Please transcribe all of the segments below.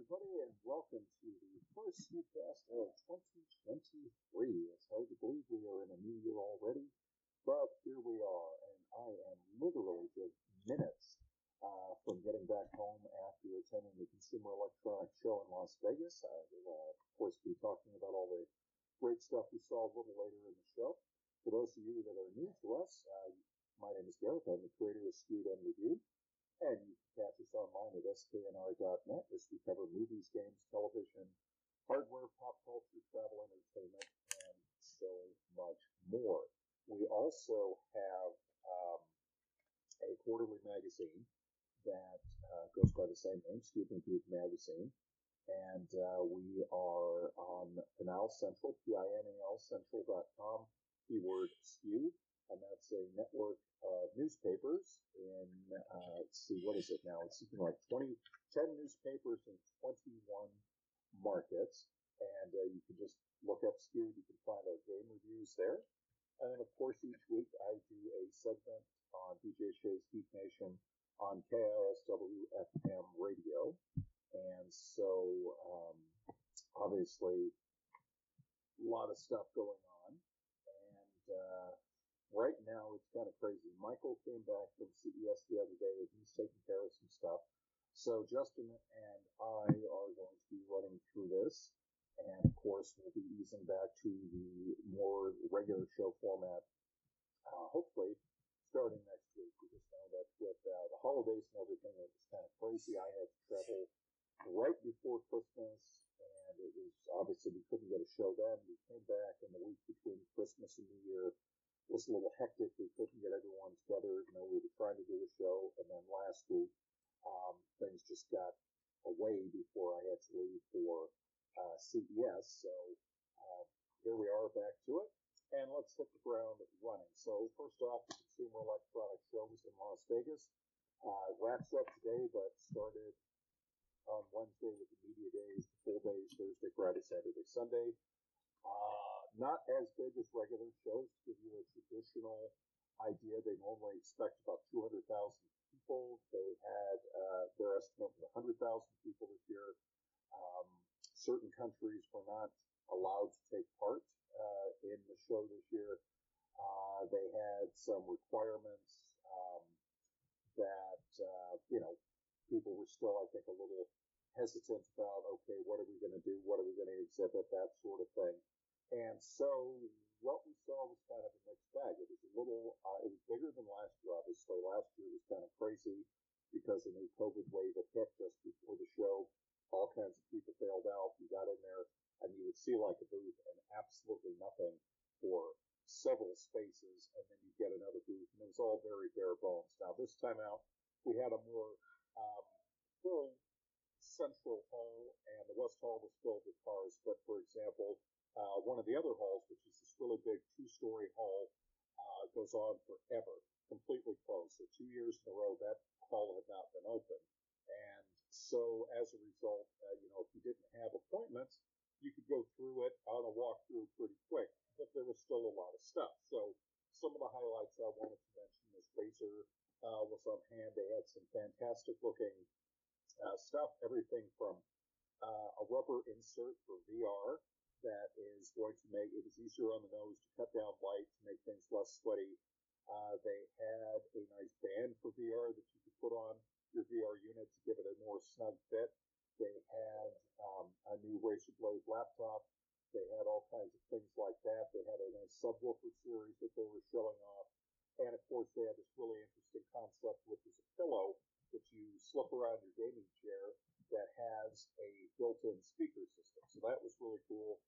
everybody, and welcome to the first Snoopcast of 2023. It's hard to believe we are in a new year already, but here we are, and I am literally just minutes uh, from getting back home after attending the Consumer Electronics Show in Las Vegas. I will, uh, of course, be talking about all the great stuff we saw a little later in the show. For those of you that are new to us, uh, my name is Gareth. I'm the creator of Skewed and Review. And you can catch us online at sknr.net as we cover movies, games, television, hardware, pop culture, travel, entertainment, and so much more. We also have um, a quarterly magazine that uh, goes by the same name, and Reviewed Magazine. And uh, we are on Pinal Central, P-I-N-A-L Central.com, keyword skewed, and that's a network of newspapers in, uh, let's see, what is it now? It's something like 20, 10 newspapers in 21 markets. And uh, you can just look up Skewed. You can find our game reviews there. And then, of course, each week I do a segment on DJ Shea's Geek Nation on KISW FM radio. And so, um, obviously, a lot of stuff going on. And, uh, right now it's kind of crazy. Michael came back from CES the other day and he's taking care of some stuff. So Justin and I are going to be running through this. And of course, we'll be easing back to the more regular show format, uh, hopefully starting next week. We just know that with uh, the holidays and everything, it was kind of crazy. I had to travel right before Christmas, and it was obviously we couldn't get a show then. We came back in the week between Christmas and New Year was a little hectic. We couldn't get everyone together. You know, we were trying to do a show, and then last week um, things just got away before I had to leave for uh, CES. So uh, here we are back to it, and let's hit the ground running. So first off, the Consumer Electronics Show was in Las Vegas. Uh, wraps up today, but started on Wednesday with the media days, the full days, Thursday, Friday, Saturday, Sunday. Uh, not as big as regular shows. To give you a traditional idea, they normally expect about 200,000 people. They had uh, their estimate was 100,000 people this year. Um, certain countries were not allowed to take part uh, in the show this year. Uh, they had some requirements um, that uh, you know people were still, I think, a little hesitant about. Okay, what are we going to do? What are we going to exhibit? That sort of thing. And so what we saw was kind of a mixed bag. It was a little, uh, it was bigger than last year, obviously. Last year was kind of crazy because the new COVID wave had hit just before the show. All kinds of people bailed out. You got in there and you would see like a booth and absolutely nothing for several spaces. And then you get another booth and it was all very bare bones. Now this time out, we had a more, um, full central hall and the west hall was filled with cars. But for example, uh, one of the other halls, which is this really big two-story hall, uh, goes on forever, completely closed. So two years in a row, that hall had not been open. And so as a result, uh, you know, if you didn't have appointments, you could go through it on a walkthrough pretty quick, but there was still a lot of stuff. So some of the highlights I wanted to mention is Razer uh, was on hand. They had some fantastic looking uh, stuff, everything from uh, a rubber insert for VR that is going to make it was easier on the nose to cut down light to make things less sweaty. Uh, they had a nice band for VR that you could put on your VR unit to give it a more snug fit. They had um, a new Razer Blade laptop. They had all kinds of things like that. They had a nice subwoofer series that they were showing off. And of course, they had this really interesting concept, which is a pillow that you slip around your gaming chair that has a built-in speaker system. So that was really cool.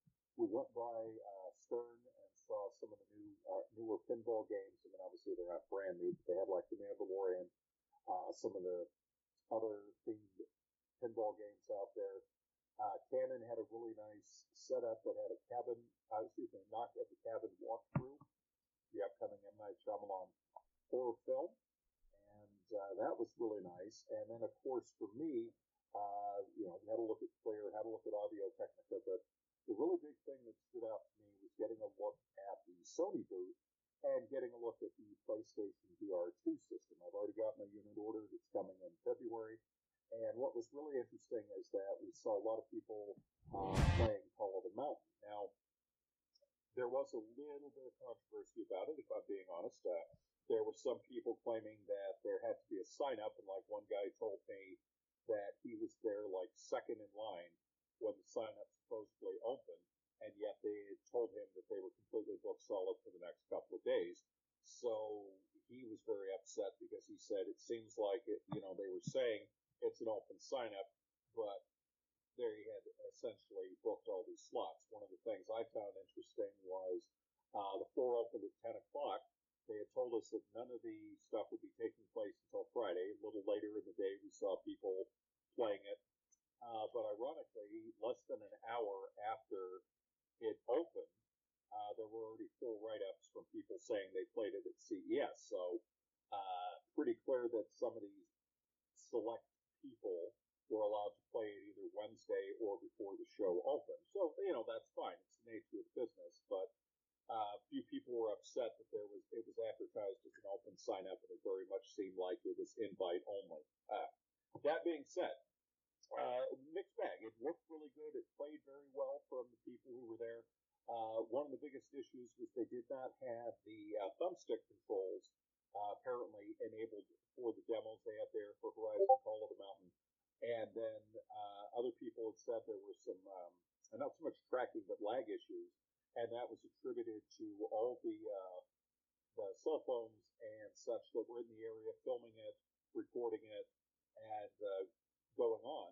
We went by uh, Stern and saw some of the new uh, newer pinball games. I mean, obviously they're not brand new, but they have like the Mandalorian, uh, some of the other themed pinball games out there. Uh, Canon had a really nice setup that had a cabin, uh, excuse me, knock at the cabin walkthrough, the upcoming M. Night Shyamalan horror film. And uh, that was really nice. And then, of course, for me, uh, you know, had a look at Claire, had a look at Audio Technica, but the really big thing that stood out to me was getting a look at the Sony booth and getting a look at the PlayStation VR 2 system. I've already got my unit ordered. It's coming in February. And what was really interesting interesting is that we saw a lot of people uh, playing Call of the Mountain. Now, there was a little bit of controversy about it, if I'm being honest. Uh, there were some people claiming that there had to be a sign up, and like one guy told me that he was there like second in line when the sign up supposedly opened, and yet they had told him that they were completely booked solid for the next couple of days. So he was very upset because he said it seems like it, you know, they were saying it's an open sign up, but there he had essentially booked all these slots. One of the things I found interesting was uh, the floor opened at 10 o'clock. They had told us that none of the stuff would be taking place until Friday. A little later in the day, we saw people playing it. Uh, but ironically, less than an hour after it opened, uh, there were already full write-ups from people saying they played it at CES. So uh, pretty clear that some of these select people were allowed to play it either Wednesday or before the show opened. So you know that's fine; it's the nature of the business. But uh, a few people were upset that there was it was advertised as an open sign up, and it very much seemed like it was invite only. Uh, that being said, uh, mixed bag. It looked really good. It played very well from the people who were there. Uh, one of the biggest issues was they did not have the uh, thumbstick controls uh, apparently enabled for the demos they had there for Horizon Call of the Mountain. And then uh, other people had said there were some, um, not so much tracking, but lag issues. And that was attributed to all the, uh, the cell phones and such that were in the area filming it, recording it, and uh, going on,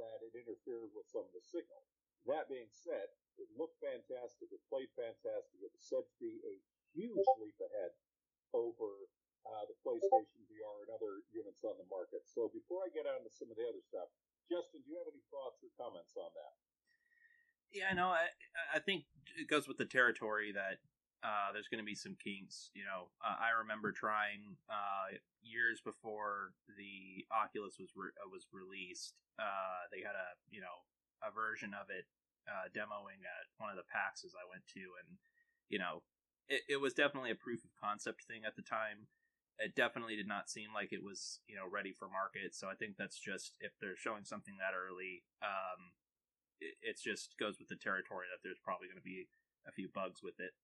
that it interfered with some of the signal. That being said, it looked fantastic. It played fantastic. It was said to be a huge leap ahead over uh, the PlayStation VR and other units on the market. So before I get on to some of the other stuff, Justin, do you have any thoughts or comments on that? Yeah, no, I I think it goes with the territory that uh, there's going to be some kinks. You know, uh, I remember trying uh, years before the Oculus was re- uh, was released. Uh, they had a you know a version of it uh, demoing at one of the PAXs I went to, and you know, it, it was definitely a proof of concept thing at the time. It definitely did not seem like it was you know ready for market. So I think that's just if they're showing something that early, um, it, just goes with the territory that there's probably going to be a few bugs with it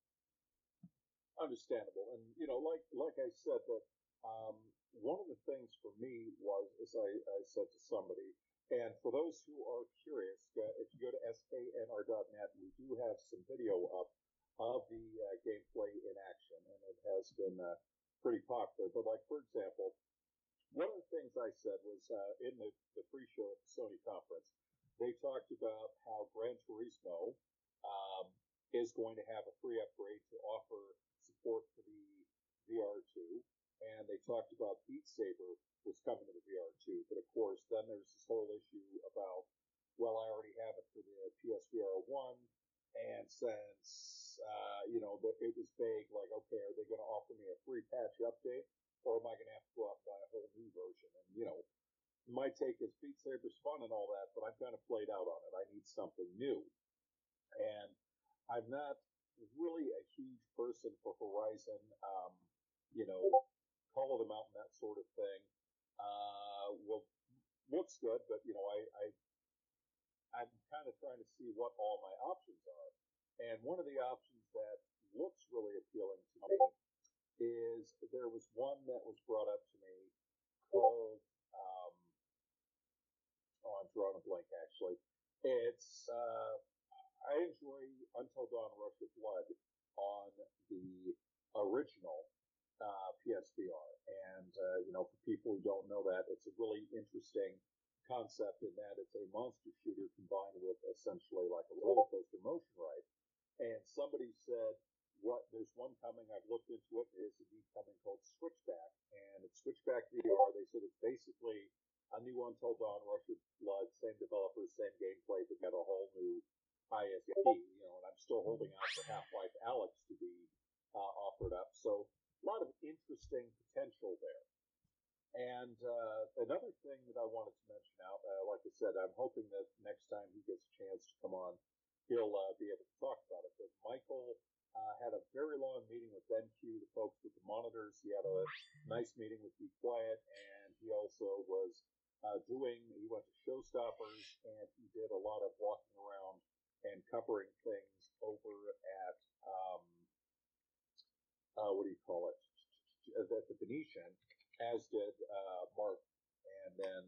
understandable. And you know, like like I said, that um, one of the things for me was, as I, I said to somebody, and for those who are curious, uh, if you go to sknr.net, we do have some video up of the uh, gameplay in action, and it has been uh, pretty popular. But like for example, one of the things I said was uh, in the, the pre-show at the Sony conference, they talked about how Gran Turismo um, is going to have a free upgrade to offer support for the VR2, and they talked about Beat Saber was coming to the VR2, but of course, then there's this whole issue about, well, I already have it for the PSVR 1, and since, uh, you know, it was vague, like, okay, are they going to offer me a free patch update, or am I going to have to go out and buy a whole new version? And, you know, my take is Beat Saber's fun and all that, but I'm kind of played out on it. I need something new. And I'm not really a huge person for Horizon. Um, you know, Call of the Mountain, that sort of thing. Uh, well, looks good, but you know, I, I I'm kind of trying to see what all my options are. And one of the options that looks really appealing to me is there was one that was brought up to me called um, oh, I'm drawing a blank actually. It's uh, I enjoy Until Dawn Rush of Blood on the original uh, PSVR. And, uh, you know, for people who don't know that, it's a really interesting concept in that it's a monster shooter combined with essentially like a roller coaster motion ride. And somebody said, what, there's one coming, I've looked into it, it is indeed coming called Switchback. And it's Switchback VR. They said it's basically a new Until Dawn Rush of Blood, same developers, same gameplay, but got a whole new ISP, you know, and I'm still holding out for Half-Life Alyx to be uh, offered up. So a lot of interesting potential there. And uh, another thing that I wanted to mention out, uh, like I said, I'm hoping that next time he gets a chance to come on, he'll uh, be able to talk about it. But Michael uh, had a very long meeting with BenQ, the folks with the monitors. He had a nice meeting with Be Quiet, and he also was uh, doing, he went to Showstoppers and he did a lot of walking around and covering things over at, um, uh, what do you call it? At the Venetian, as did uh, Mark. And then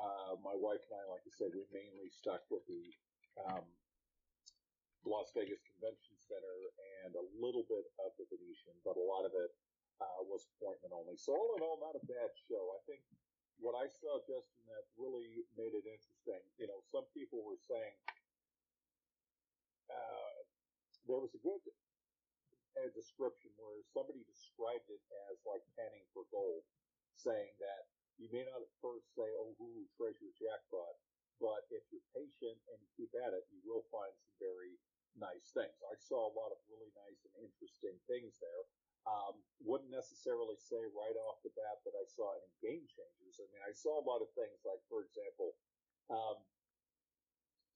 uh, my wife and I, like I said, we mainly stuck with the um, Las Vegas Convention Center and a little bit of the Venetian, but a lot of it uh, was appointment only. So all in all, not a bad show. I think what I saw, Justin, that really made it interesting. You know, some people were saying uh, there was a good uh, description where somebody described it as like panning for gold, saying that you may not at first say, "Oh, ooh, treasure jackpot," but if you're patient and you keep at it, you will find some very nice things. I saw a lot of really nice and interesting things there. Um, wouldn't necessarily say right off the bat that I saw any game changers. I mean, I saw a lot of things like, for example, um,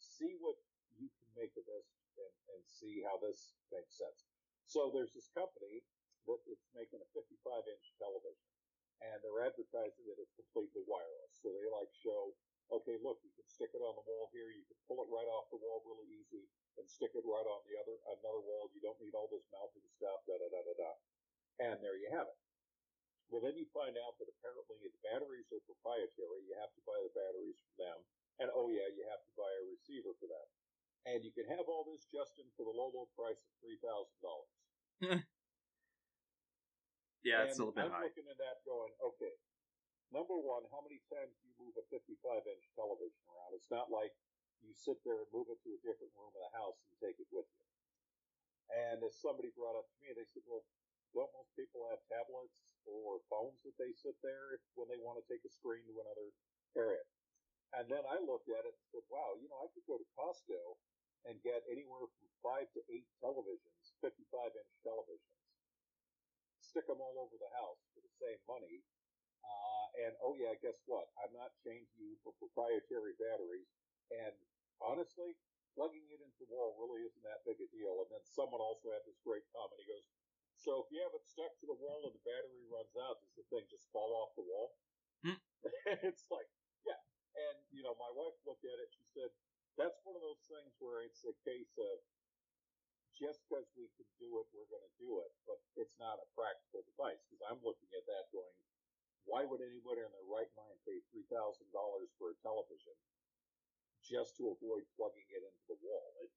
see what you can make of this and, and see how this makes sense. So there's this company that it's making a 55 inch television and they're advertising that it's completely wireless. So they like show, okay, look, you can stick it on the wall here, you can pull it right off the wall really easy and stick it right on the other another wall. You don't need all this mounting stuff, da da da da da. And there you have it. Well, then you find out that apparently the batteries are proprietary. You have to buy the batteries from them. And oh yeah, you have to buy a receiver for that. And you can have all this, Justin, for the low, low price of three thousand dollars. yeah, it's a little bit I'm high. looking at that going, okay. Number one, how many times do you move a 55 inch television around? It's not like you sit there and move it to a different room of the house and take it with you. And as somebody brought up to me, they said, well, don't most people have tablets or phones that they sit there when they want to take a screen to another area? And then I looked at it and said, wow, you know, I could go to Costco and get anywhere from five to eight televisions, 55 inch televisions, stick them all over the house for the same money. Uh, and oh yeah, guess what? I'm not changing you for proprietary batteries. And honestly, plugging it into the wall really isn't that big a deal. And then someone also had this great comment. He goes, so if you have it stuck to the wall and the battery runs out, does the thing just fall off the wall? Hmm. it's like, yeah. And, you know, my wife looked at it. She said, that's one of those things where it's a case of just because we can do it, we're going to do it. But it's not a practical device because I'm looking at that going, why would anybody in their right mind pay $3,000 for a television just to avoid plugging it into the wall. It,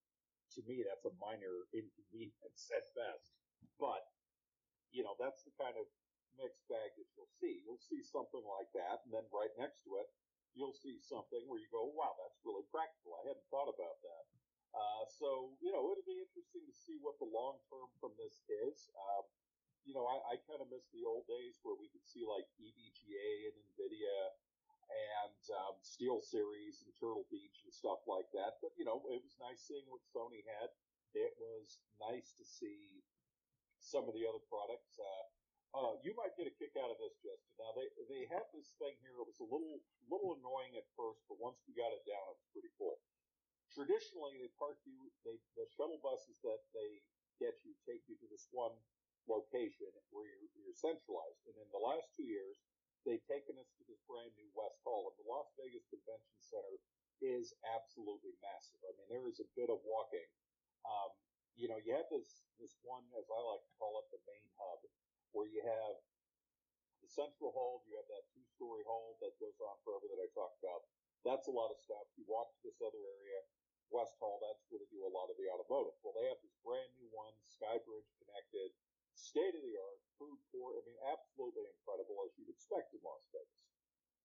to me, that's a minor inconvenience at best. But, you know, that's the kind of mixed bag that you'll see. You'll see something like that, and then right next to it, you'll see something where you go, wow, that's really practical. I hadn't thought about that. Uh, so, you know, it'll be interesting to see what the long term from this is. Um, you know, I, I kind of miss the old days where we could see like EVGA and NVIDIA and um, SteelSeries and Turtle Beach and stuff like that. But you know, it was nice seeing what Sony had. It was nice to see some of the other products. Uh, uh, you might get a kick out of this, Justin. Now they they had this thing here. It was a little little annoying at first, but once we got it down, it was pretty cool. Traditionally, they park you. They the shuttle buses that they get you take you to this one location where you're, you're centralized. And in the last two years, they've taken us to this brand new West Hall, and the Las Vegas Convention Center is absolutely massive. I mean, there is a bit of walking. Um, you know, you have this this one, as I like to call it, the main hub, where you have the central hall, you have that two story hall that goes on forever that I talked about. That's a lot of stuff. You walk to this other area, West Hall, that's where they do a lot of the automotive. Well, they have this brand new one, Skybridge connected, state of the art, food court. I mean, absolutely incredible as you'd expect in Las Vegas.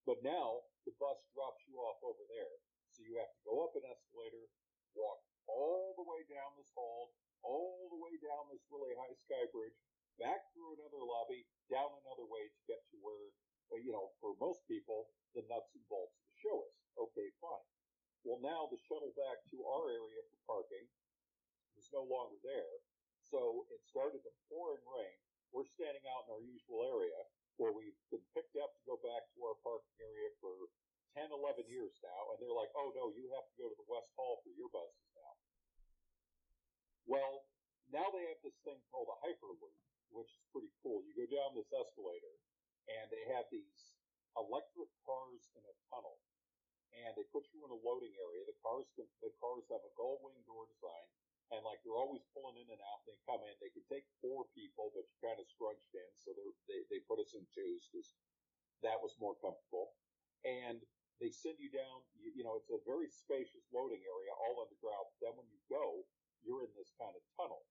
But now the bus drops you off over there. So you have to go up an escalator, walk all the way down this hall, all the way down this really high sky bridge, back through another lobby, down another way to get to where, uh, you know, for most people, the nuts and bolts of the show is. Okay, fine. Well, now the shuttle back to our area for parking is no longer there. So it started to pour and rain. We're standing out in our usual area where we've been picked up to go back to our parking area for 10, 11 years now. And they're like, oh no, you have to go to the West Hall for your now. Well, now they have this thing called a Hyperloop, which is pretty cool. You go down this escalator and they have these electric cars in a tunnel, and they put you in a loading area. The cars can, the cars have a gull wing door design, and like they're always pulling in and out. They come in. They can take four people, but you kind of scrunched in, so they they put us in twos because that was more comfortable. And they send you down. You, you know, it's a very spacious loading area, all underground. Then when you go, you're in this kind of tunnel,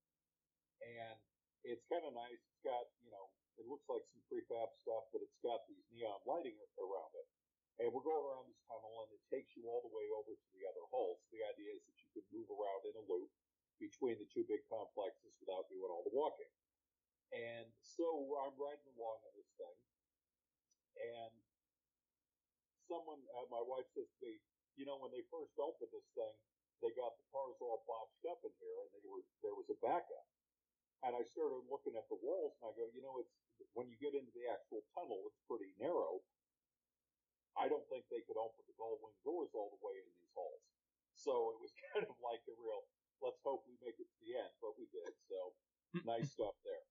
and it's kind of nice. It's got you know, it looks like some prefab stuff, but it's got these neon lighting around it. And we're going around this tunnel, and it takes you all the way over to the other hulls. The idea is that you can move around in a loop between the two big complexes without doing all the walking. And so I'm riding along on this thing, and someone, uh, my wife says to me, you know, when they first opened this thing, they got the cars all boxed up in here, and they were there was a backup. And I started looking at the walls, and I go, you know, it's when you get into the actual tunnel, it's pretty narrow. I don't think they could open the gull wing doors all the way in these halls. So it was kind of like a real, let's hope we make it to the end, but we did. So nice stuff there.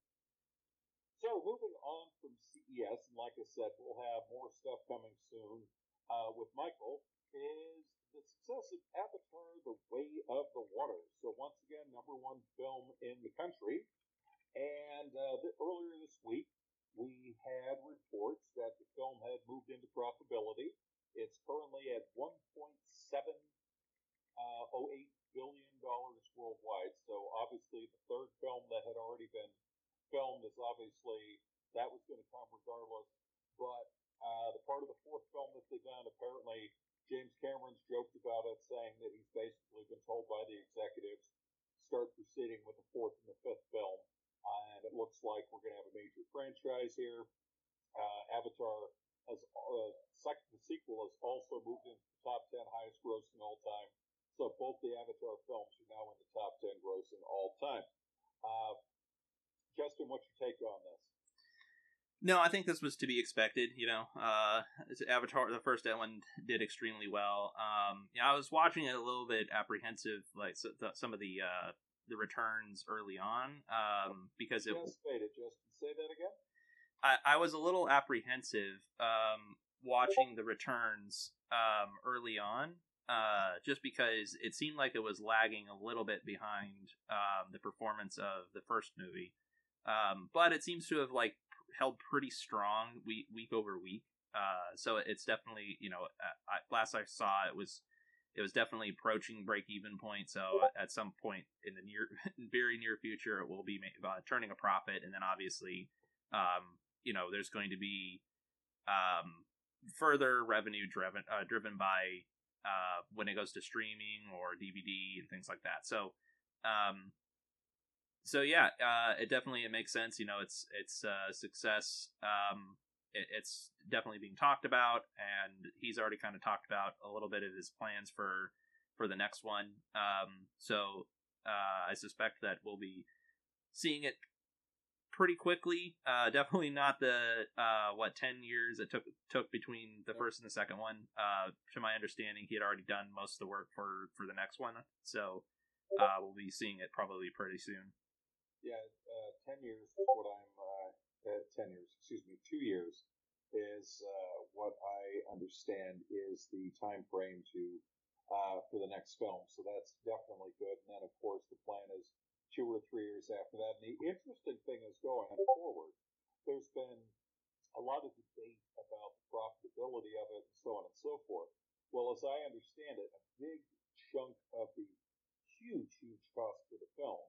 So moving on from CES, and like I said, we'll have more stuff coming soon uh, with Michael, is the success of Avatar: The Way of the Water. So once again, number one film in the country. And uh, the, earlier this week, we had reports that the film had moved into profitability. It's currently at 1.708 uh, billion dollars worldwide. So obviously, the third film that had already been filmed is obviously that was going to come regardless. But uh, the part of the fourth film that they've done, apparently James Cameron's joked about it, saying that he's basically been told by the executives start proceeding with the fourth and the fifth film. Uh, and it looks like we're going to have a major franchise here. Uh, Avatar has uh, second, the sequel has also moved into the top ten highest grossing all time. So both the Avatar films are now in the top ten grossing all time. Uh, Justin, what's your take on this? No, I think this was to be expected. You know, uh, Avatar, the first one did extremely well. Um, yeah, I was watching it a little bit apprehensive, like so, the, some of the uh, the returns early on, um, because it. Just faded. Justin, say that again. I, I was a little apprehensive um, watching the returns um, early on, uh, just because it seemed like it was lagging a little bit behind um, the performance of the first movie. Um, but it seems to have like held pretty strong week week over week. Uh, so it's definitely you know I, last I saw it was it was definitely approaching break even point. So at some point in the near very near future, it will be uh, turning a profit, and then obviously um, you know there's going to be um, further revenue driven uh, driven by uh, when it goes to streaming or DVD and things like that. So um, so yeah, uh, it definitely it makes sense. You know, it's it's uh, success. Um, it, it's definitely being talked about, and he's already kind of talked about a little bit of his plans for for the next one. Um, so uh, I suspect that we'll be seeing it pretty quickly. Uh, definitely not the uh, what ten years it took took between the first and the second one. Uh, to my understanding, he had already done most of the work for for the next one, so uh, we'll be seeing it probably pretty soon. Yeah, uh, ten years is what I'm. Uh, uh, ten years, excuse me, two years is uh, what I understand is the time frame to uh, for the next film. So that's definitely good. And then, of course, the plan is two or three years after that. And the interesting thing is going forward. There's been a lot of debate about the profitability of it and so on and so forth. Well, as I understand it, a big chunk of the huge, huge cost for the film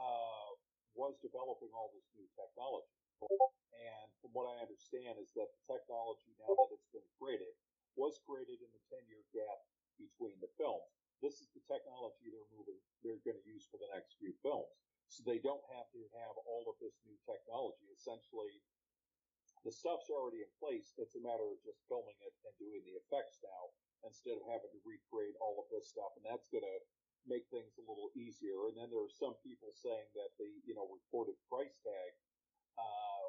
uh, was developing all this new technology. And from what I understand is that the technology now that it's been created was created in the 10 year gap between the films. This is the technology they're moving, they're going to use for the next few films. So they don't have to have all of this new technology. Essentially, the stuff's already in place. It's a matter of just filming it and doing the effects now instead of having to recreate all of this stuff. And that's going to make things a little easier. And then there are some people saying that the you know reported price tag uh,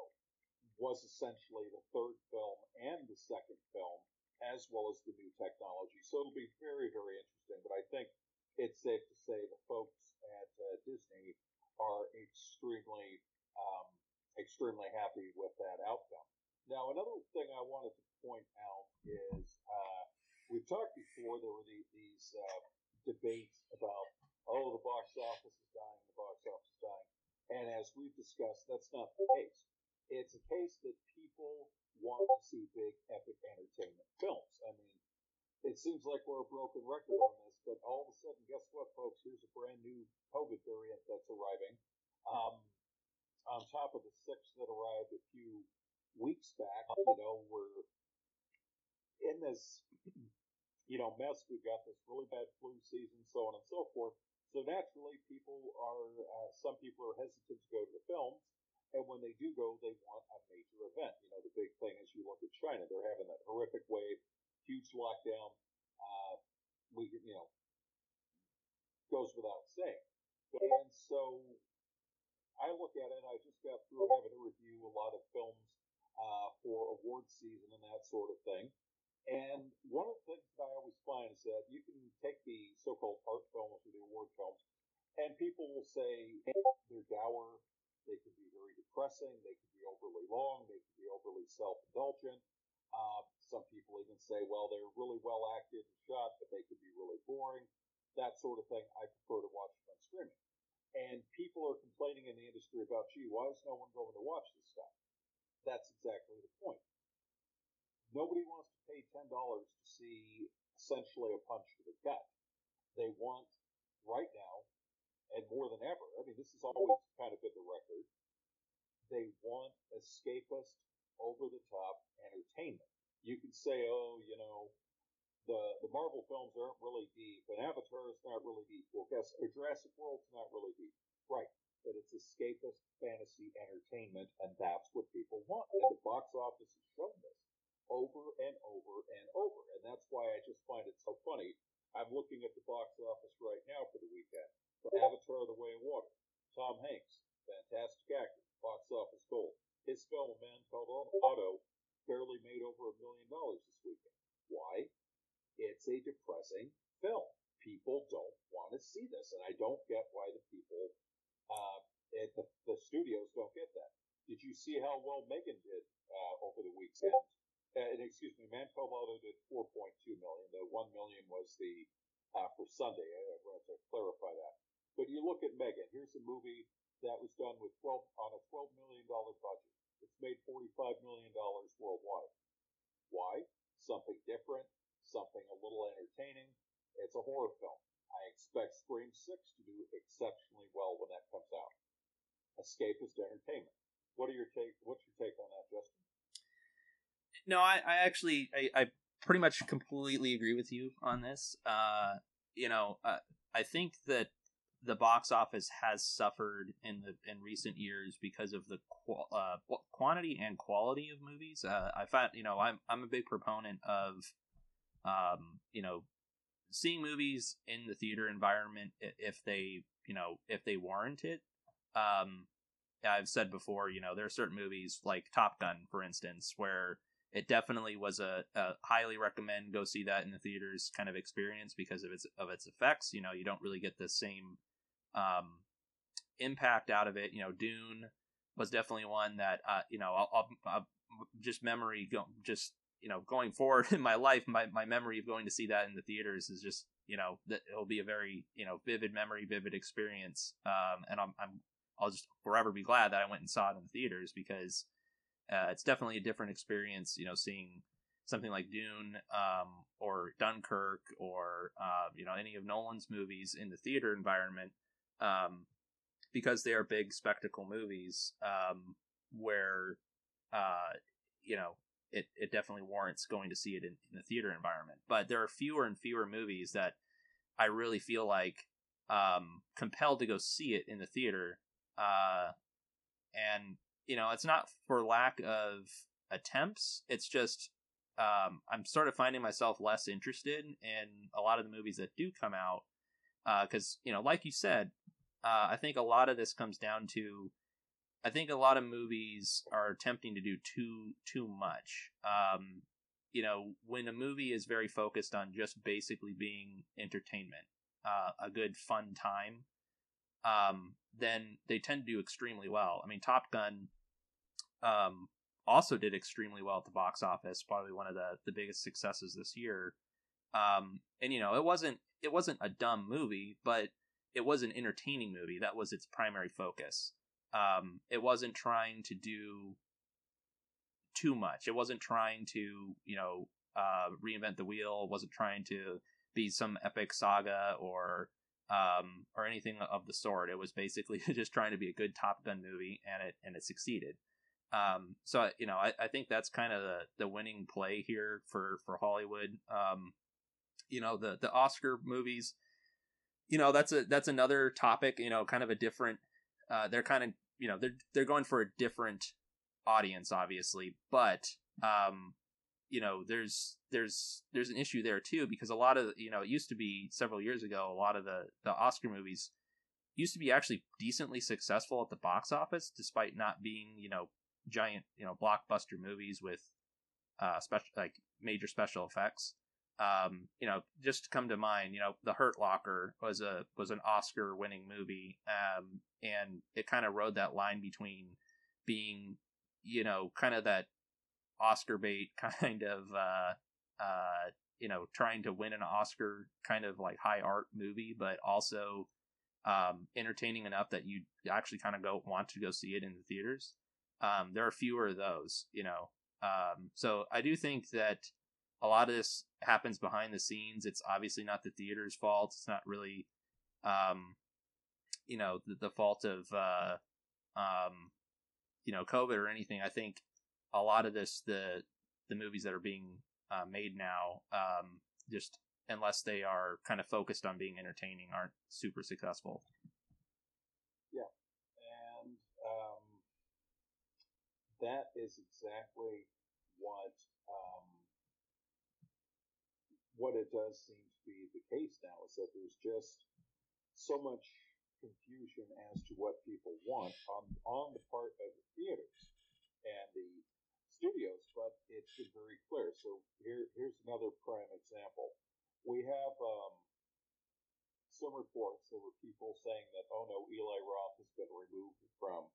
was essentially the third film and the second film, as well as the new technology. So it'll be very very interesting. But I think it's safe to say the folks at uh, Disney are extremely um, extremely happy with that outcome. Now another thing I wanted to point out is uh, we've talked before there were the, these uh, debate about oh the box office is dying, the box office is dying, and as we've discussed, that's not the case. It's a case that people want to see big epic entertainment films. I mean, it seems like we're a broken record on this, but all of a sudden, guess what, folks? Here's a brand new COVID variant that's arriving. Um, on top of the six that arrived a few weeks back, you know, we're in this, you know, mess. We've got this really bad flu season, so on and so forth. So naturally, people are, uh, some people are hesitant to go to the films. And when they do go, they want a major event. You know, the big thing is you look at China, they're having that horrific wave huge lockdown. Uh, we, you know, goes without saying. And so I look at it. I just got through having to review a lot of films uh, for award season and that sort of thing. And one of the things that I always find is that you can take the so-called art films or the award films, and people will say they're dour, they can be very depressing, they can be overly long, they can be overly self-indulgent. Uh, some people even say, well, they're really well acted and shot, but they could be really boring. That sort of thing. I prefer to watch them on streaming. And people are complaining in the industry about, gee, why is no one going to watch this stuff? That's exactly the point. Nobody wants to pay $10 to see essentially a punch to the gut. They want, right now, and more than ever, I mean, this has always kind of been the record, they want escapist, over the top entertainment you can say, oh, you know, the the Marvel films aren't really deep, and Avatar is not really deep. Well, guess or Jurassic World's not really deep, right? But it's escapist fantasy entertainment, and that's what people want. And the box office has shown this over and over and over, and that's why I just find it so funny. I'm looking at the box office right now for the weekend. For Avatar: The Way of Water, Tom Hanks, fantastic actor, box office gold. His film, A Man Called Otto, barely made over a million dollars this weekend. Why? It's a depressing film. People don't want to see this, and I don't get why the people uh, at the, the studios don't get that. Did you see how well M3GAN did uh, over the weekend? Uh, and excuse me, Man Called Otto did 4.2 million. The 1 million was the uh, for Sunday. I want to clarify that. But you look at M3GAN. Here's a movie that was done with 12 on a 12 million dollar budget. It's made $45 million worldwide. Why? Something different, something a little entertaining. It's a horror film. I expect Scream 6 to do exceptionally well when that comes out. Escapist entertainment. What are your take? What's your take on that, Justin? No, I, I actually, I, I pretty much completely agree with you on this. Uh, you know, uh, I think that the box office has suffered in the in recent years because of the uh, quantity and quality of movies. Uh, I find you know I'm I'm a big proponent of um, you know seeing movies in the theater environment if they you know if they warrant it. Um, I've said before, you know, there are certain movies like Top Gun, for instance, where it definitely was a, a, highly recommend go see that in the theaters kind of experience because of its of its effects. You know, you don't really get the same um, impact out of it. You know, Dune was definitely one that uh, you know I'll, I'll, I'll just memory go, just you know going forward in my life my, my memory of going to see that in the theaters is just you know that it'll be a very you know vivid memory vivid experience um, and I'm, I'm I'll just forever be glad that I went and saw it in the theaters because uh, it's definitely a different experience you know seeing something like Dune um, or Dunkirk or uh, you know any of Nolan's movies in the theater environment um, because they are big spectacle movies um, where uh, you know it, it definitely warrants going to see it in, in the theater environment. But there are fewer and fewer movies that I really feel like um, compelled to go see it in the theater. Uh, and you know, it's not for lack of attempts. It's just um, I'm sort of finding myself less interested in a lot of the movies that do come out because uh, you know, like you said, uh, I think a lot of this comes down to I think a lot of movies are attempting to do too too much. Um, you know, when a movie is very focused on just basically being entertainment, uh, a good fun time, um, then they tend to do extremely well. I mean, Top Gun um, also did extremely well at the box office, probably one of the the biggest successes this year. Um, and you know, it wasn't it wasn't a dumb movie, but it was an entertaining movie. That was its primary focus. Um, it wasn't trying to do too much. It wasn't trying to, you know, uh, reinvent the wheel. It wasn't trying to be some epic saga or um, or anything of the sort. It was basically just trying to be a good Top Gun movie, and it and it succeeded. Um, so you know, I, I think that's kind of the, the winning play here for for Hollywood. Um, you know, the the Oscar movies. You know, that's a that's another topic. You know, kind of a different. Uh, they're kind of you know they're they're going for a different audience, obviously, but um, you know there's there's there's an issue there too because a lot of you know it used to be several years ago a lot of the the Oscar movies used to be actually decently successful at the box office despite not being you know giant you know blockbuster movies with uh special like major special effects. Um you know just to come to mind you know the hurt locker was a was an oscar winning movie um and it kind of rode that line between being you know kind of that Oscar bait kind of uh, uh, you know trying to win an Oscar kind of like high art movie, but also um, entertaining enough that you actually kind of go want to go see it in the theaters. Um, there are fewer of those, you know. Um, so I do think that a lot of this happens behind the scenes. It's obviously not the theater's fault. It's not really, um, you know, the, the fault of, uh, um, you know, COVID or anything. I think a lot of this the the movies that are being uh, made now um, just unless they are kind of focused on being entertaining aren't super successful. Yeah. And um, that is exactly what um, what it does seem to be the case now is that there's just so much confusion as to what people want on on the part of the theaters. And the studios, but it's very clear. So here, here's another prime example. We have um, some reports. There were people saying that, oh no, Eli Roth has been removed from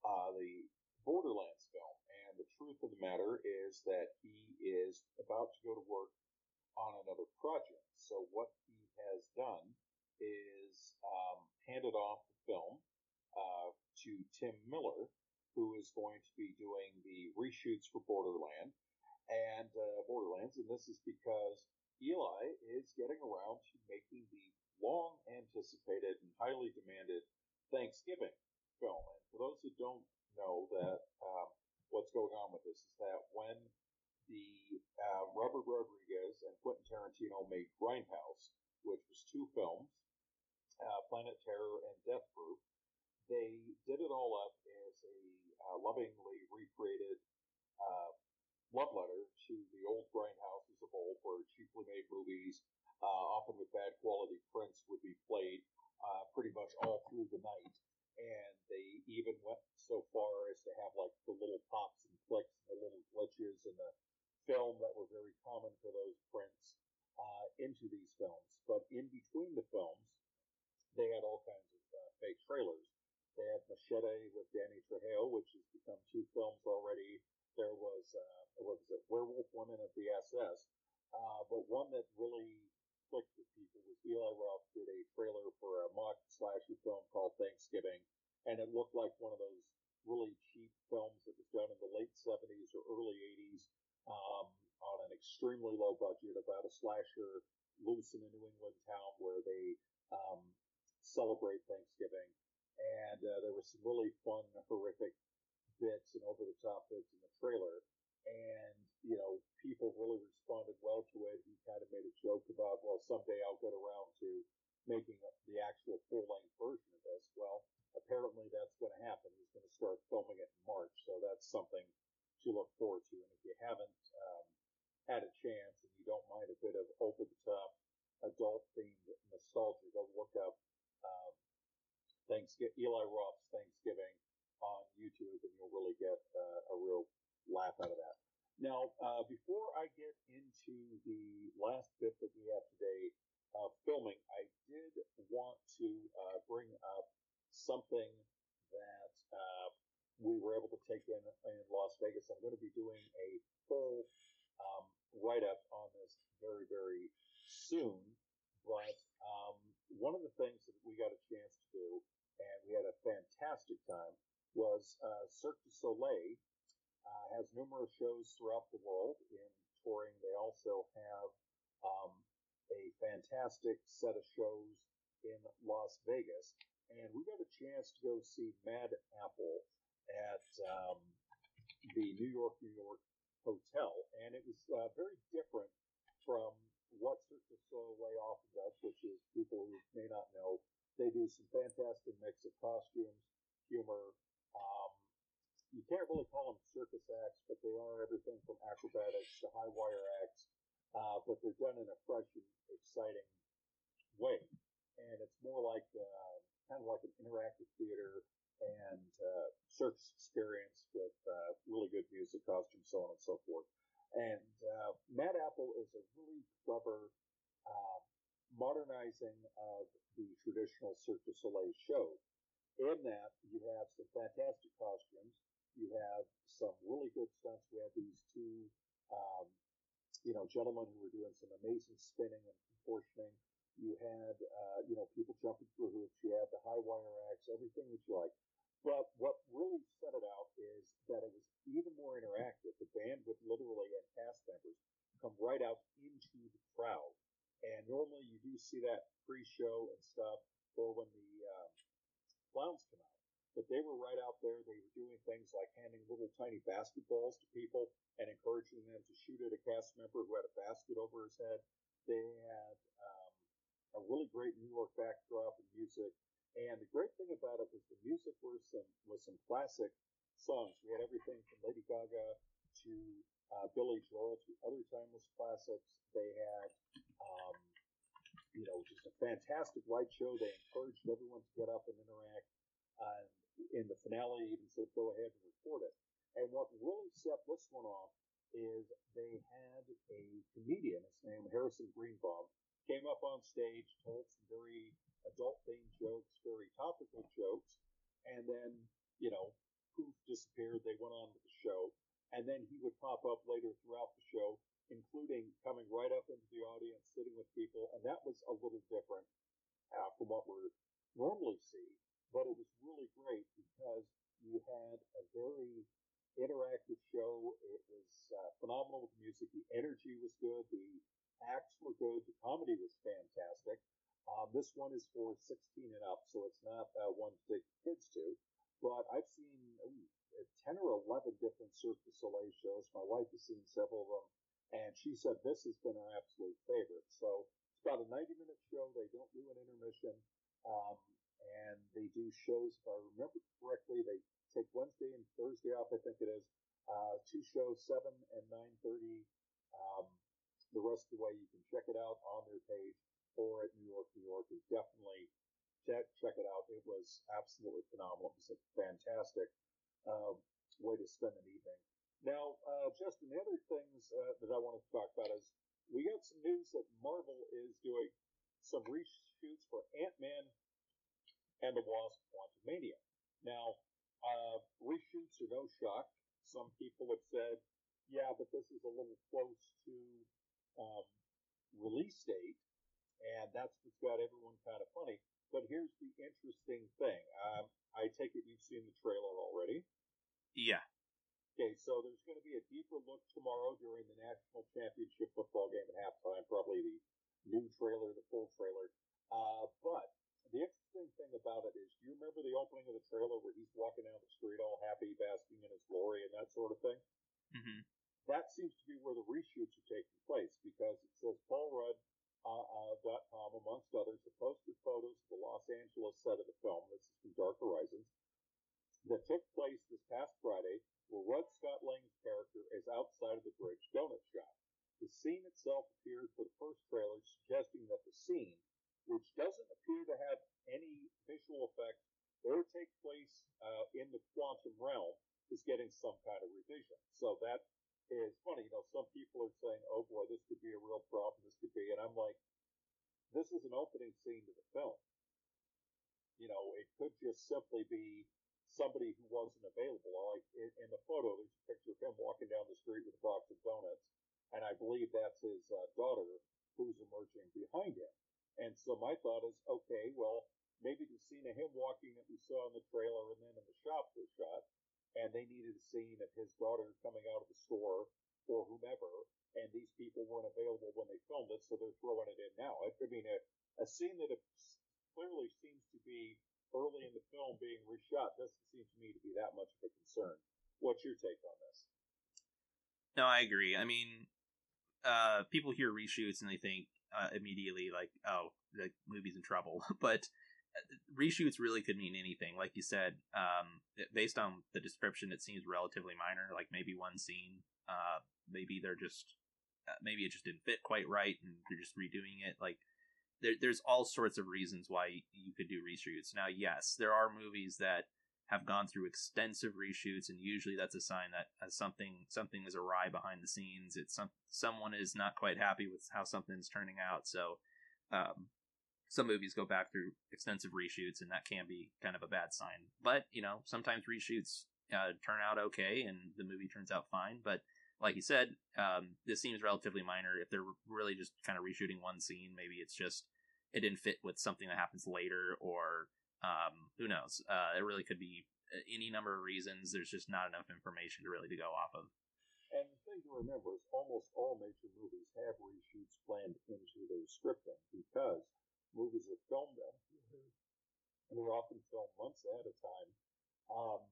uh, the Borderlands film. And the truth of the matter is that he is about to go to work on another project. So what he has done is um, handed off the film uh, to Tim Miller, who is going to be doing the reshoots for Borderland and uh, Borderlands, and this is because Eli is getting around to making the long anticipated and highly demanded Thanksgiving film. And for those who don't know that um, what's going on with this is that when the uh, Robert Rodriguez and Quentin Tarantino made Grindhouse, which was two films, uh, Planet Terror and Death Proof, they did it all up as a uh, lovingly recreated uh, love letter to the old grindhouses of old, where cheaply made movies, uh, often with bad quality prints, would be played uh, pretty much all through the night. And they even went so far as to have like the little pops and clicks and the little glitches in the film that were very common for those prints uh, into these films. But in between the films, they had all kinds of uh, fake trailers they had Machete with Danny Trejo, which has become two films already. There was, uh, what was it, Werewolf Women of the SS. Uh, but one that really clicked with people was Eli Roth did a trailer for a mock slasher film called Thanksgiving, and it looked like one of those really cheap films that was done in the late 70s or early 80s um, on an extremely low budget about a slasher loose in a New England town where they um, celebrate Thanksgiving and uh, there were some really fun, horrific bits and over the top bits in the trailer. And, you know, people really responded well to it. He kind of made a joke about, well, someday I'll get around to making the actual full length version of this. Well, apparently that's going to happen. He's going to start filming it in March. So that's something to look forward to. And if you haven't um, had a chance and you don't mind a bit of over the top adult themed nostalgia, go look up um, Thanksgiving, Eli Roth's Thanksgiving on YouTube, and you'll really get uh, a real laugh out of that. Now, uh, before I get into the last bit that we have today of filming, I did want to uh, bring up something that uh, we were able to take in in Las Vegas. I'm going to be doing a full um, write up on this very, very soon. But um, one of the things that we got a chance to do, and we had a fantastic time, was uh, Cirque du Soleil uh, has numerous shows throughout the world in touring. They also have um, a fantastic set of shows in Las Vegas, and we got a chance to go see Mad Apple at um, the New York, New York hotel, and it was uh, very different from what Cirque du Soleil often does, which is people who may not know, they do some fantastic mix of costumes, humor. Um, you can't really call them circus acts, but they are everything from acrobatics to high wire acts, uh, but they're done in a fresh and exciting way. And it's more like uh, kind of like an interactive theater and uh, circus experience with uh, really good music, costumes, so on and so forth. And uh, Mad Apple is a really clever uh, modernizing of the traditional Cirque du Soleil show. In that, you have some fantastic costumes. You have some really good stunts. We have these two, um, you know, gentlemen who were doing some amazing spinning and contortioning. You had, uh, you know, people jumping through hoops. You had the high wire acts, everything that you like. But what really set it out is that it was even more interactive. The band would literally, and cast members, come right out into the crowd. And normally you do see that pre-show and stuff, or when the um, clowns come out. But they were right out there. They were doing things like handing little tiny basketballs to people and encouraging them to shoot at a cast member who had a basket over his head. They had a really great New York backdrop and music. And the great thing about it was the music was some was some classic songs. We had everything from Lady Gaga to uh, Billy Joel to other timeless classics. They had, um, you know, just a fantastic light show. They encouraged everyone to get up and interact. Uh, in the finale, even said, "Go ahead and record it." And what really set this one off is they had a comedian, his name Harrison Greenbaum, came up on stage, told some very adult themed jokes, very topical jokes, and then, you know, poof, disappeared. They went on with the show. And then he would pop up later throughout the show, including coming right up into the audience, sitting with people. And that was a little different uh, from what we normally see. But it was really great because you had a very interactive show. It was uh, phenomenal with music. The energy was good. The acts were good. The comedy was fantastic. Um, this one is for 16 and up, so it's not uh, one to take kids to. But I've seen ooh, 10 or 11 different Cirque du Soleil shows. My wife has seen several of them, and she said this has been her absolute favorite. So it's about a 90 minute show. They don't do an intermission, um, and they do shows. If I remember correctly, they take Wednesday and Thursday off. I think it is uh, two shows, seven and 9:30. Um, the rest of the way, you can check it out on their page or at New York, New York. is definitely check check it out. It was absolutely phenomenal. It was a fantastic uh, way to spend an evening. Now, uh, Justin, the other things uh, that I wanted to talk about is we got some news that Marvel is doing some reshoots for Ant Man and the Wasp: Quantumania. Now, uh, reshoots are no shock. Some people have said, yeah, but this is a little close to um, release date, and that's what's got everyone kind of funny. But here's the interesting thing. Um, I take it you've seen the trailer already. Yeah. Okay, so there's going to be a deeper look tomorrow during the national championship football game at halftime. Probably the new trailer, the full trailer. Uh, but the interesting thing about it is, do you remember the opening of the trailer where he's walking down the street all happy, basking in his glory, and that sort of thing? Mm-hmm. That seems to be where the reshoots are taking place because it says Paul Rudd uh, uh, .com, amongst others, have posted photos of the Los Angeles set of the film. This is from Dark Horizons that took place this past Friday, where Rudd Scott Lang's character is outside of the Bridge Donut Shop. The scene itself appeared for the first trailer, suggesting that the scene, which doesn't appear to have any visual effects or take place uh, in the quantum realm, is getting some kind of revision. So that is funny. You know, some people are saying, "Oh boy, this could be a real problem. This could be," and I'm like, "This is an opening scene to the film. You know, it could just simply be somebody who wasn't available. Like in, in the photo, there's a picture of him walking down the street with a box of donuts, and I believe that's his uh, daughter who's emerging behind him. And so my thought is, okay, well, maybe the scene of him walking that we saw in the trailer and then in the shop was shot, and they needed a scene of his daughter coming out of the store or whomever, and these people weren't available when they filmed it, so they're throwing it in now. I, I mean, a, a scene that clearly seems to be early in the film being reshot doesn't seem to me to be that much of a concern. What's your take on this? No, I agree. I mean, uh, people hear reshoots and they think uh, immediately like, oh, the movie's in trouble. but uh, reshoots really could mean anything. Like you said, um, based on the description, it seems relatively minor. Like maybe one scene, uh, maybe they're just, uh, maybe it just didn't fit quite right, and they're just redoing it. Like there, there's all sorts of reasons why you could do reshoots. Now, yes, there are movies that have gone through extensive reshoots, and usually that's a sign that uh, something something is awry behind the scenes. It's some someone is not quite happy with how something's turning out. So, um, some movies go back through extensive reshoots, and that can be kind of a bad sign. But you know, sometimes reshoots uh, turn out okay, and the movie turns out fine. But like you said, um, this seems relatively minor. If they're really just kind of reshooting one scene, maybe it's just it didn't fit with something that happens later, or um, who knows? Uh, it really could be uh, any number of reasons. There's just not enough information to really to go off of. And the thing to remember is almost all major movies have reshoots planned into their scripting because movies are filmed and they're often filmed months at a time, um,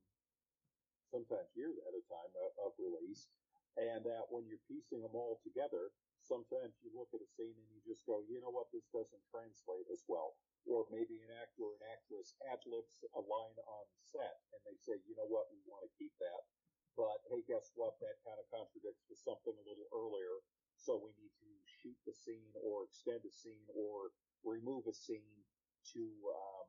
sometimes years at a time of, of release. And that when you're piecing them all together, sometimes you look at a scene and you just go, you know what, this doesn't translate as well or maybe an actor or an actress ad libs a line on set and they say, you know what, we want to keep that. But hey, guess what? That kind of contradicts with something a little earlier. So we need to shoot the scene or extend a scene or remove a scene to, um,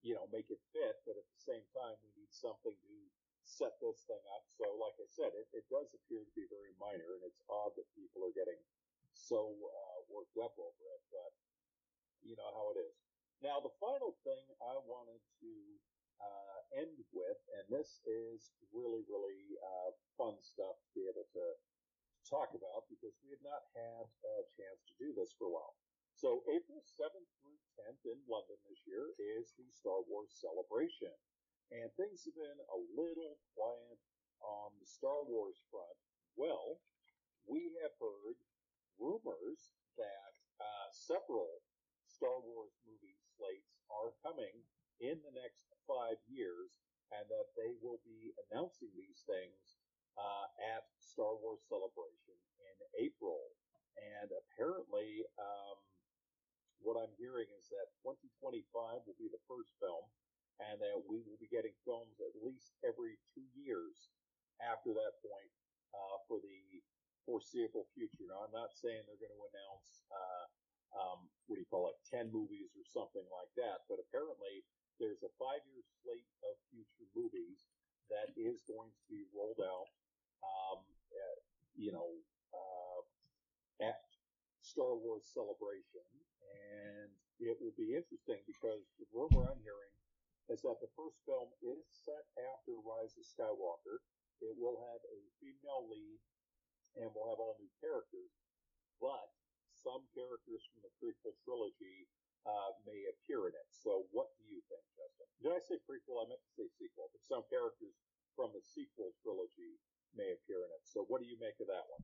you know, make it fit. But at the same time, we need something to set this thing up. So, like I said, it, it does appear to be very minor, and it's odd that people are getting so uh, worked up over it. But you know how it is. Now, the final thing I wanted to uh, end with, and this is really, really uh, fun stuff to be able to talk about because we have not had a chance to do this for a while. So, April 7th through 10th in London this year is the Star Wars celebration. And things have been a little quiet on the Star Wars front. Well, we have heard rumors that uh, several Star Wars movie are coming in the next five years, and that they will be announcing these things uh, at Star Wars Celebration in April. And apparently, um, what I'm hearing is that 2025 will be the first film, and that we will be getting films at least every two years after that point uh, for the foreseeable future. Now, I'm not saying they're going to announce uh, um, what do you call it, 10 movies or something like that. But apparently, there's a five year slate of future movies that is going to be rolled out, um, at, you know, uh, at Star Wars Celebration. And it will be interesting because the rumor I'm hearing is that the first film is set after Rise of Skywalker. It will have a female lead and will have all new characters. Characters from the prequel trilogy uh, may appear in it. So, what do you think, Justin? Did I say prequel? I meant to say sequel. But some characters from the sequel trilogy may appear in it. So, what do you make of that one?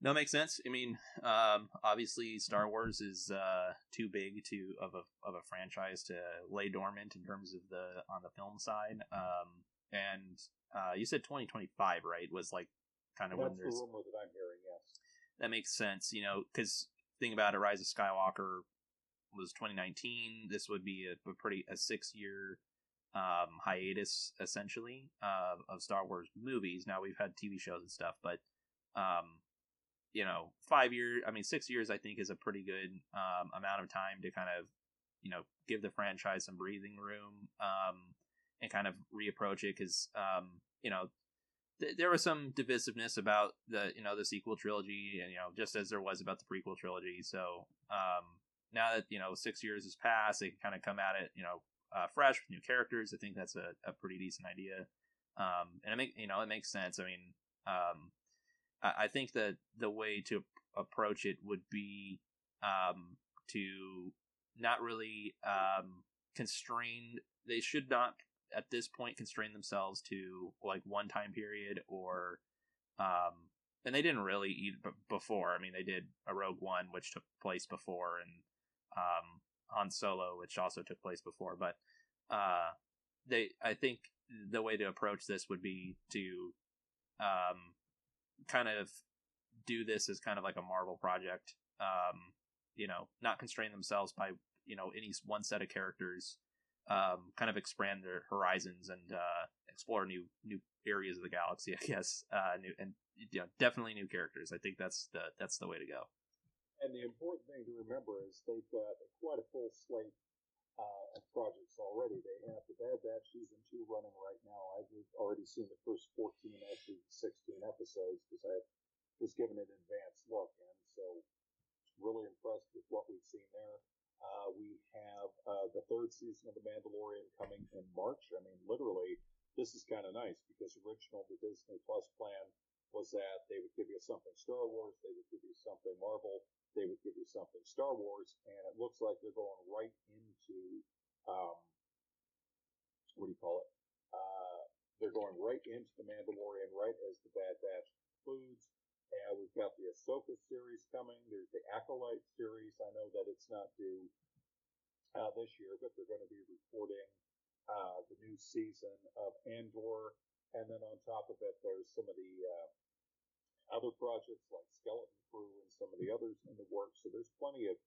No, makes sense. I mean, um, obviously, Star Wars is uh, too big to of a of a franchise to lay dormant in terms of the on the film side. Um, and uh, you said 2025, right? Was like kind of That's when there's the rumor that I'm hearing. Yes that makes sense. You know, because think about it, Rise of Skywalker was 2019. This would be a, a pretty a six year um, hiatus essentially uh, of Star Wars movies. Now we've had TV shows and stuff, but um, you know, five years. I mean, six years. I think is a pretty good um, amount of time to kind of you know give the franchise some breathing room um, and kind of reapproach it because um, you know th- there was some divisiveness about the you know the sequel trilogy, and you know just as there was about the prequel trilogy. So um, now that you know six years has passed, they can kind of come at it you know uh, fresh with new characters. I think that's a, a pretty decent idea, um, and it make you know it makes sense. I mean, um, I, I think that the way to approach it would be um, to not really um, constrain. They should not at this point constrain themselves to like one time period or um and they didn't really eat b- before. I mean, they did a Rogue One, which took place before, and um, Han Solo, which also took place before. But uh, they, I think, the way to approach this would be to um, kind of do this as kind of like a Marvel project. Um, you know, not constrain themselves by you know any one set of characters. Um, kind of expand their horizons and uh, explore new new areas of the galaxy. I guess uh, new and you know definitely new characters. I think that's the that's the way to go. And the important thing to remember is they've got quite a full slate uh, of projects already. They have the Bad Batch season two running right now. I've already seen the first 14 of the 16 episodes because I was given an advance look, and so really impressed with what we've seen there. Uh, we have uh, the third season of The Mandalorian coming in March. I mean, literally, this is kind of nice because original the Disney Plus plan was that they would give you something Star Wars, they would give you something Marvel, they would give you something Star Wars, and it looks like they're going right into um, what do you call it? Uh, they're going right into the Mandalorian right as the Bad Batch concludes. And we've got the Ahsoka series coming. There's the Acolyte series. I know that it's not due uh, this year, but they're going to be reporting uh, the new season of Andor. And then on top of it, there's some of the uh, other projects like Skeleton Crew and some of the others in the works. So there's plenty of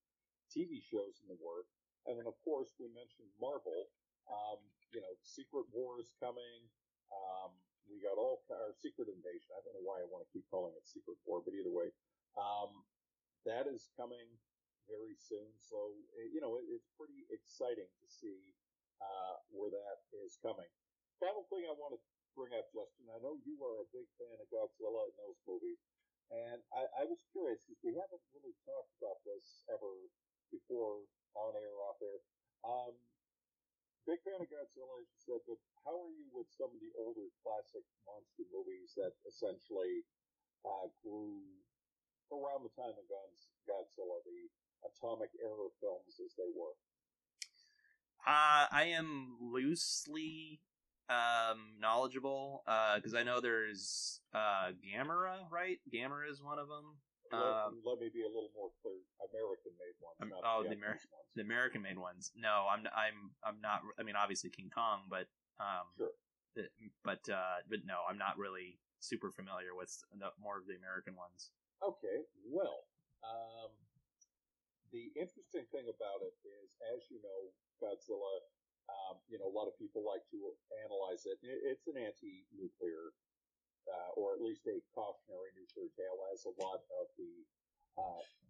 TV shows in the work. And then, of course, we mentioned Marvel. Um, you know, Secret War is coming. Um, we got all our Secret Invasion. I don't know why I want to keep calling it Secret War, but either way, um, that is coming very soon. So eh, you know, it, it's pretty exciting to see uh, where that is coming. Final thing I want to bring up, Justin. I know you are a big fan of Godzilla and those movies, and I, I was curious because we haven't really talked about this ever before on air, off air. Um, big fan of Godzilla, as you said, but how are you with some of the older classic monster movies that essentially uh, grew around the time of Godzilla, the atomic era films as they were? Uh, I am loosely um, knowledgeable because uh, I know there's uh, Gamera, right? Gamera is one of them. Um, let, me be a little more clear. American made ones. Um, oh, the, Amer- ones. the American made ones. No, I'm I'm I'm not. I mean, obviously King Kong, but um, sure. The, but uh, but no, I'm not really super familiar with the, more of the American ones. Okay, well, um, the interesting thing about it is, as you know, Godzilla. Um, you know, a lot of people like to analyze it. It's an anti-nuclear uh, or at least a cautionary nuclear tale, as a lot of the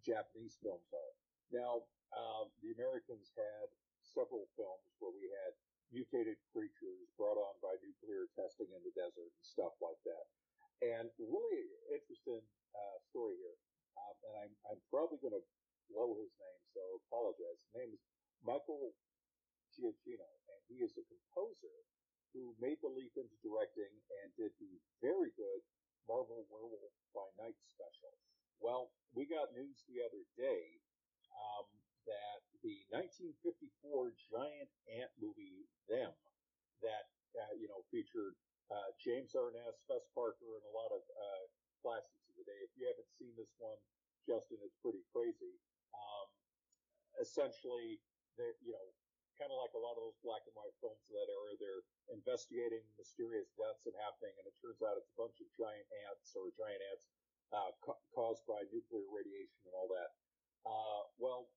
Japanese films are. Now, um, the Americans had several films where we had mutated creatures brought on by nuclear testing in the desert and stuff like that. And really interesting uh, story here. Um, and I'm, I'm probably going to blow his name, so apologize. His name is Michael Giacchino, and he is a composer who made the leap into directing and did the very good Marvel Werewolf by Night special. Well, we got news the other day um, that the 1954 giant ant movie Them, that uh, you know featured uh, James Arness, Fess Parker, and a lot of uh, classics of the day. If you haven't seen this one, Justin, it's pretty crazy. Um, essentially, you know, kind of like a lot of those black and white films of that era. They're investigating mysterious deaths that happening, and it turns out it's a bunch of giant ants or giant ants uh, ca- caused by nuclear radiation and all that. Uh, well,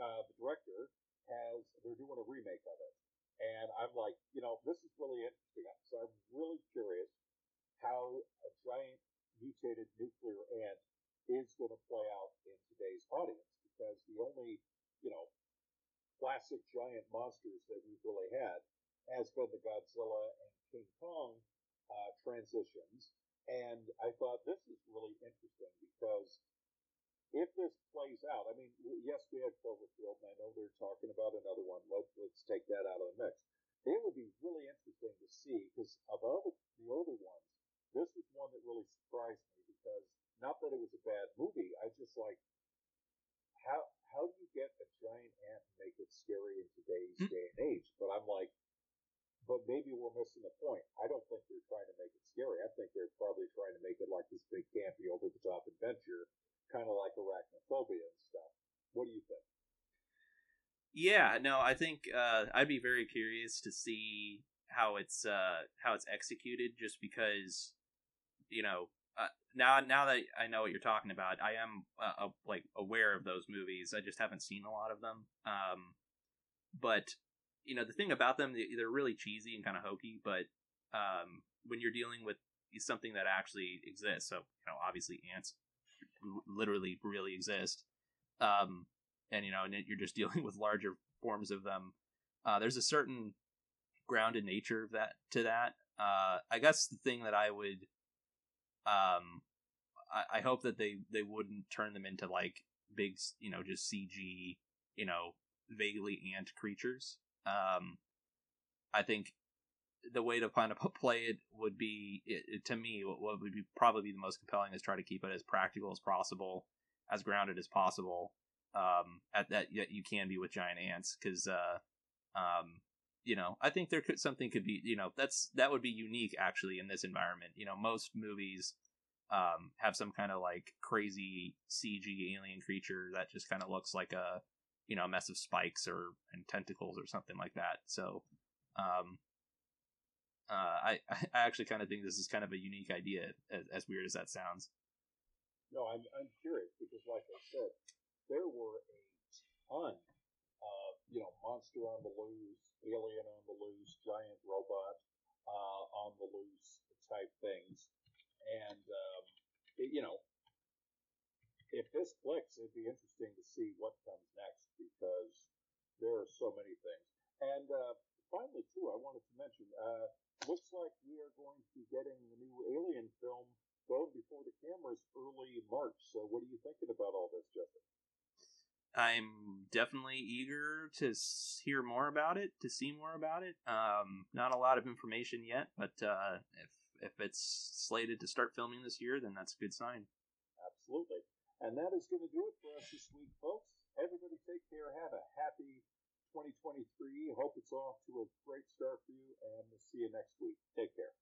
uh, the director has they're doing a remake of it, and I'm like, you know, this is really interesting. So I'm really curious how a giant mutated nuclear ant is going to play out in today's audience because the only, you know, classic giant monsters that we've really had has been the Godzilla and King Kong uh, transitions. And I thought this is really interesting because if this plays out, I mean, yes, we had Cloverfield, and I know they're talking about another one. Let, let's take that out of the mix. It would be really interesting to see because of all the, older ones, this was one that really surprised me because not that it was a bad movie how do you get a giant ant and make it scary in today's mm-hmm. day and age? But I'm like, but maybe we're missing the point. I don't think they're trying to make it scary. I think they're probably trying to make it like this big campy over the top adventure, kind of like arachnophobia and stuff. What do you think? Yeah, no, I think uh, I'd be very curious to see how it's uh, how it's executed, just because you know now now that I know what you're talking about, I am uh, like aware of those movies. I just haven't seen a lot of them. Um, but you know the thing about them, they're really cheesy and kind of hokey. But um, when you're dealing with something that actually exists, so you know obviously ants literally really exist, um, and you know and you're just dealing with larger forms of them. Uh, there's a certain grounded nature of that to that. Uh, I guess the thing that I would um, I, I hope that they they wouldn't turn them into like big, you know, just CG, you know, vaguely ant creatures. Um, I think the way to kind of play it would be, it, it, to me, what would be probably be the most compelling is try to keep it as practical as possible, as grounded as possible. Um, at that you can be with giant ants because, uh, um, you know, I think there could something could be, you know, that's that would be unique actually in this environment. You know, most movies um, have some kind of like crazy CG alien creature that just kind of looks like a, you know, mess of spikes or and tentacles or something like that. So, um, uh, I I actually kind of think this is kind of a unique idea, as, as weird as that sounds. No, I'm I'm curious because, like I said, there were a ton of you know monster on the loose, alien on the loose, giant robot uh, on the loose type things. And, um, it, you know, if this clicks, it'd be interesting to see what comes next because there are so many things. And uh, finally, too, I wanted to mention, uh, looks like we are going to be getting the new Alien film going before the cameras early March. So, what are you thinking about all this, Justin? I'm definitely eager to hear more about it, to see more about it. Um, not a lot of information yet, but uh, if if it's slated to start filming this year, then that's a good sign. Absolutely, and that is going to do it for us this week, folks. Everybody, take care. Have a happy 2023. Hope it's off to a great start for you, and we'll see you next week. Take care.